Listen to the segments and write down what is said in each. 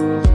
Thank you.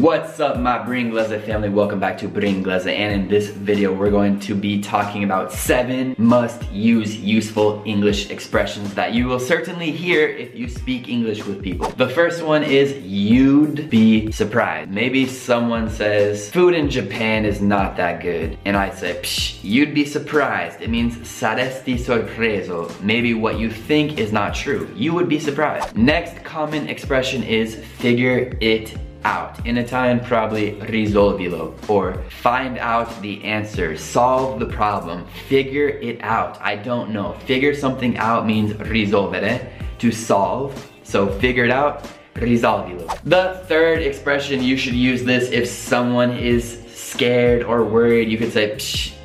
What's up my Bringleza family? Welcome back to Bringleza and in this video we're going to be talking about 7 must use useful English expressions that you will certainly hear if you speak English with people. The first one is you'd be surprised. Maybe someone says food in Japan is not that good and I say Psh, you'd be surprised. It means saresti sorpreso. Maybe what you think is not true. You would be surprised. Next common expression is figure it out. In Italian, probably risolvilo, or find out the answer, solve the problem, figure it out. I don't know. Figure something out means risolvere, to solve. So figure it out, risolvilo. The third expression, you should use this if someone is scared or worried, you could say,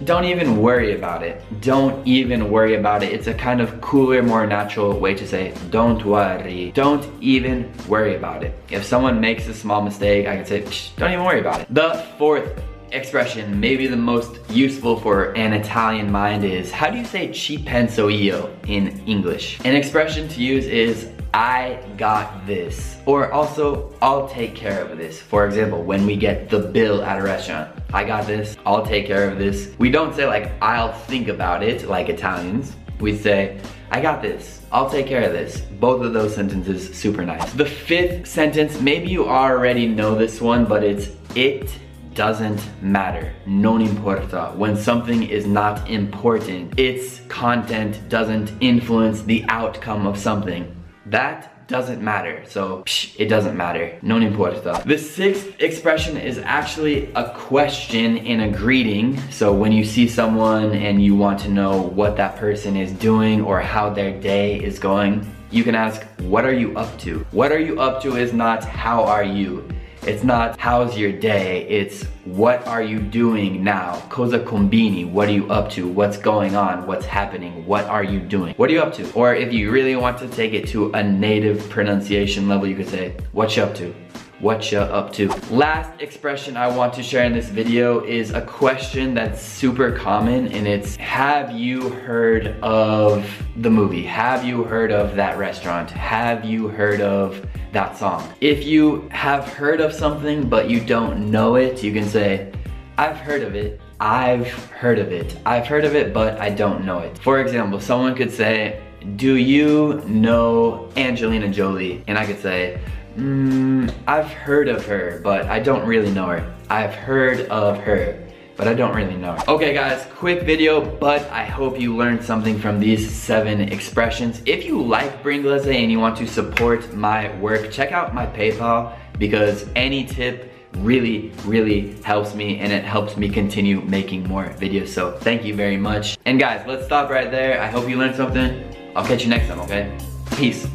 don't even worry about it. Don't even worry about it. It's a kind of cooler, more natural way to say, don't worry. Don't even worry about it. If someone makes a small mistake, I could say, don't even worry about it. The fourth expression, maybe the most useful for an Italian mind is, how do you say ci penso io in English? An expression to use is, I got this. Or also, I'll take care of this. For example, when we get the bill at a restaurant, I got this, I'll take care of this. We don't say like, I'll think about it, like Italians. We say, I got this, I'll take care of this. Both of those sentences, super nice. The fifth sentence, maybe you already know this one, but it's, it doesn't matter. Non importa. When something is not important, its content doesn't influence the outcome of something that doesn't matter. So, psh, it doesn't matter. Non importa. The sixth expression is actually a question in a greeting. So when you see someone and you want to know what that person is doing or how their day is going, you can ask, what are you up to? What are you up to is not how are you? It's not how's your day, it's what are you doing now? Cosa combini, what are you up to? What's going on? What's happening? What are you doing? What are you up to? Or if you really want to take it to a native pronunciation level, you could say, what you up to? What you up to. Last expression I want to share in this video is a question that's super common and it's have you heard of the movie? Have you heard of that restaurant? Have you heard of that song? If you have heard of something but you don't know it, you can say, I've heard of it. I've heard of it. I've heard of it, but I don't know it. For example, someone could say, do you know Angelina Jolie? And I could say, Mm, I've heard of her, but I don't really know her. I've heard of her, but I don't really know her. Okay guys, quick video, but I hope you learned something from these seven expressions. If you like Bringleza and you want to support my work, check out my PayPal because any tip really, really helps me and it helps me continue making more videos. So thank you very much. And guys, let's stop right there. I hope you learned something. I'll catch you next time, okay? Peace.